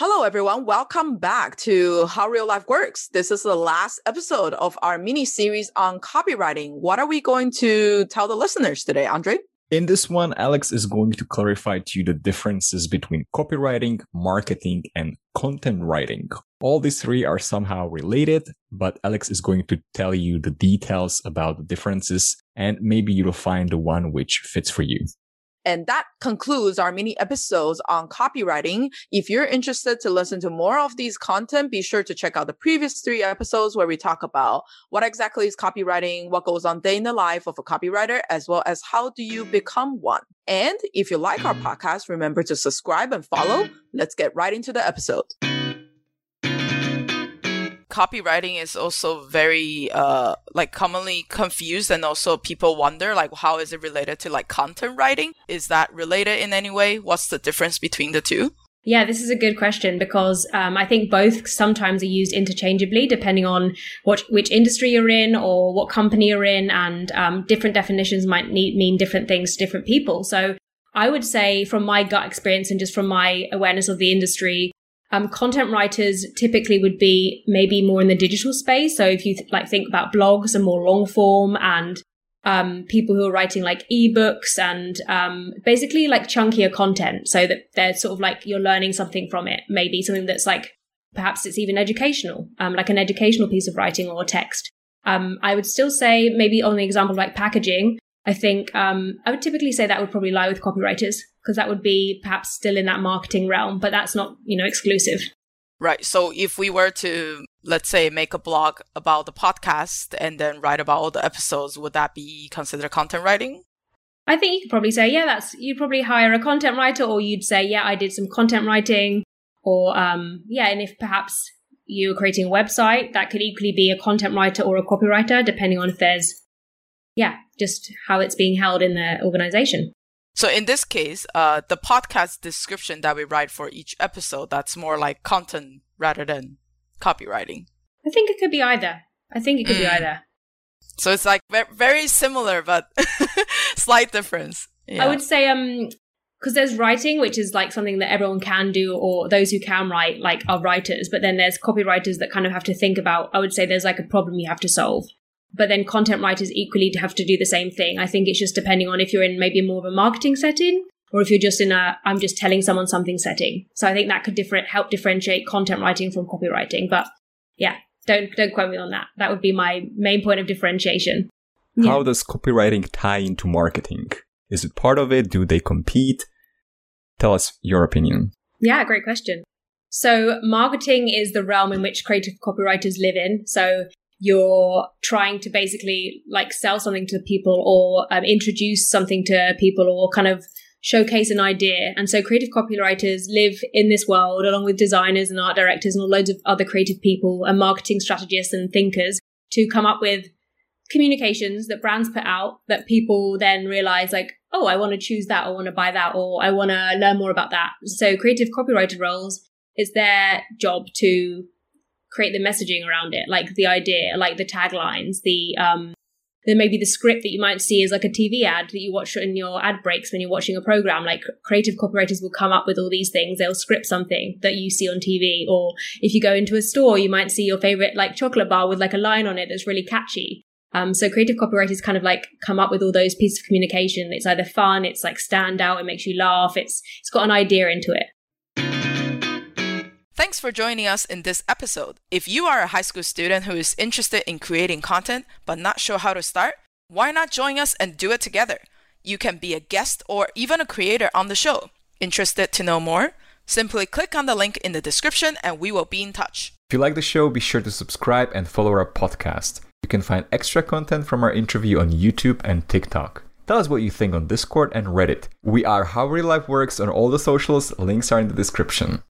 Hello, everyone. Welcome back to How Real Life Works. This is the last episode of our mini series on copywriting. What are we going to tell the listeners today, Andre? In this one, Alex is going to clarify to you the differences between copywriting, marketing, and content writing. All these three are somehow related, but Alex is going to tell you the details about the differences and maybe you'll find the one which fits for you. And that concludes our mini episodes on copywriting. If you're interested to listen to more of these content, be sure to check out the previous three episodes where we talk about what exactly is copywriting, what goes on day in the life of a copywriter, as well as how do you become one. And if you like our podcast, remember to subscribe and follow. Let's get right into the episode copywriting is also very uh like commonly confused and also people wonder like how is it related to like content writing? Is that related in any way? What's the difference between the two? Yeah, this is a good question because um, I think both sometimes are used interchangeably depending on what which industry you're in or what company you're in, and um, different definitions might need, mean different things to different people. So I would say, from my gut experience and just from my awareness of the industry, um, content writers typically would be maybe more in the digital space. So if you th- like think about blogs and more long form and um, people who are writing like ebooks and um, basically like chunkier content so that they're sort of like you're learning something from it. Maybe something that's like perhaps it's even educational, um, like an educational piece of writing or text. Um, I would still say maybe on the example of like packaging, I think um, I would typically say that would probably lie with copywriters because that would be perhaps still in that marketing realm, but that's not, you know, exclusive. Right. So if we were to, let's say, make a blog about the podcast and then write about all the episodes, would that be considered content writing? I think you could probably say, yeah, that's, you'd probably hire a content writer or you'd say, yeah, I did some content writing or, um, yeah, and if perhaps you're creating a website, that could equally be a content writer or a copywriter, depending on if there's, yeah, just how it's being held in the organization. So in this case, uh, the podcast description that we write for each episode, that's more like content rather than copywriting. I think it could be either. I think it could mm. be either. So it's like very similar, but slight difference. Yeah. I would say, um, because there's writing, which is like something that everyone can do, or those who can write, like are writers. But then there's copywriters that kind of have to think about. I would say there's like a problem you have to solve but then content writers equally have to do the same thing. I think it's just depending on if you're in maybe more of a marketing setting or if you're just in a I'm just telling someone something setting. So I think that could different help differentiate content writing from copywriting. But yeah, don't don't quote me on that. That would be my main point of differentiation. How does copywriting tie into marketing? Is it part of it? Do they compete? Tell us your opinion. Yeah, great question. So marketing is the realm in which creative copywriters live in. So you're trying to basically like sell something to people or um, introduce something to people or kind of showcase an idea. And so creative copywriters live in this world along with designers and art directors and all loads of other creative people and marketing strategists and thinkers to come up with communications that brands put out that people then realize like, oh, I want to choose that or want to buy that or I want to learn more about that. So creative copywriter roles, it's their job to create the messaging around it, like the idea, like the taglines, the um, then maybe the script that you might see is like a TV ad that you watch in your ad breaks when you're watching a program. Like creative copywriters will come up with all these things. They'll script something that you see on TV. Or if you go into a store, you might see your favorite like chocolate bar with like a line on it that's really catchy. Um, so creative copywriters kind of like come up with all those pieces of communication. It's either fun, it's like stand out, it makes you laugh, it's it's got an idea into it. Thanks for joining us in this episode. If you are a high school student who is interested in creating content but not sure how to start, why not join us and do it together? You can be a guest or even a creator on the show. Interested to know more? Simply click on the link in the description and we will be in touch. If you like the show, be sure to subscribe and follow our podcast. You can find extra content from our interview on YouTube and TikTok. Tell us what you think on Discord and Reddit. We are How Real Life Works on all the socials, links are in the description.